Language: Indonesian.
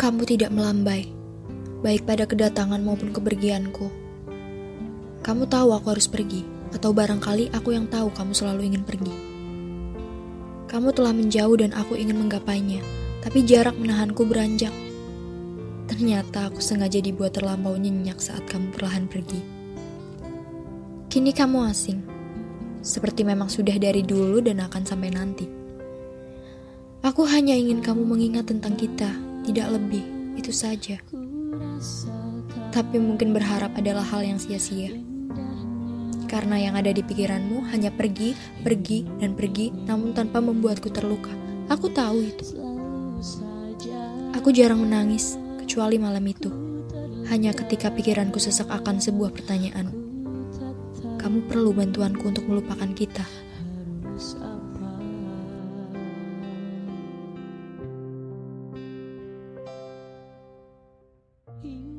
Kamu tidak melambai, baik pada kedatangan maupun kepergianku. Kamu tahu aku harus pergi, atau barangkali aku yang tahu kamu selalu ingin pergi. Kamu telah menjauh dan aku ingin menggapainya, tapi jarak menahanku beranjak. Ternyata aku sengaja dibuat terlampau nyenyak saat kamu perlahan pergi. Kini kamu asing, seperti memang sudah dari dulu dan akan sampai nanti. Aku hanya ingin kamu mengingat tentang kita, tidak lebih, itu saja. Tapi mungkin berharap adalah hal yang sia-sia. Karena yang ada di pikiranmu hanya pergi, pergi, dan pergi, namun tanpa membuatku terluka. Aku tahu itu. Aku jarang menangis, kecuali malam itu. Hanya ketika pikiranku sesak akan sebuah pertanyaan. Kamu perlu bantuanku untuk melupakan kita. He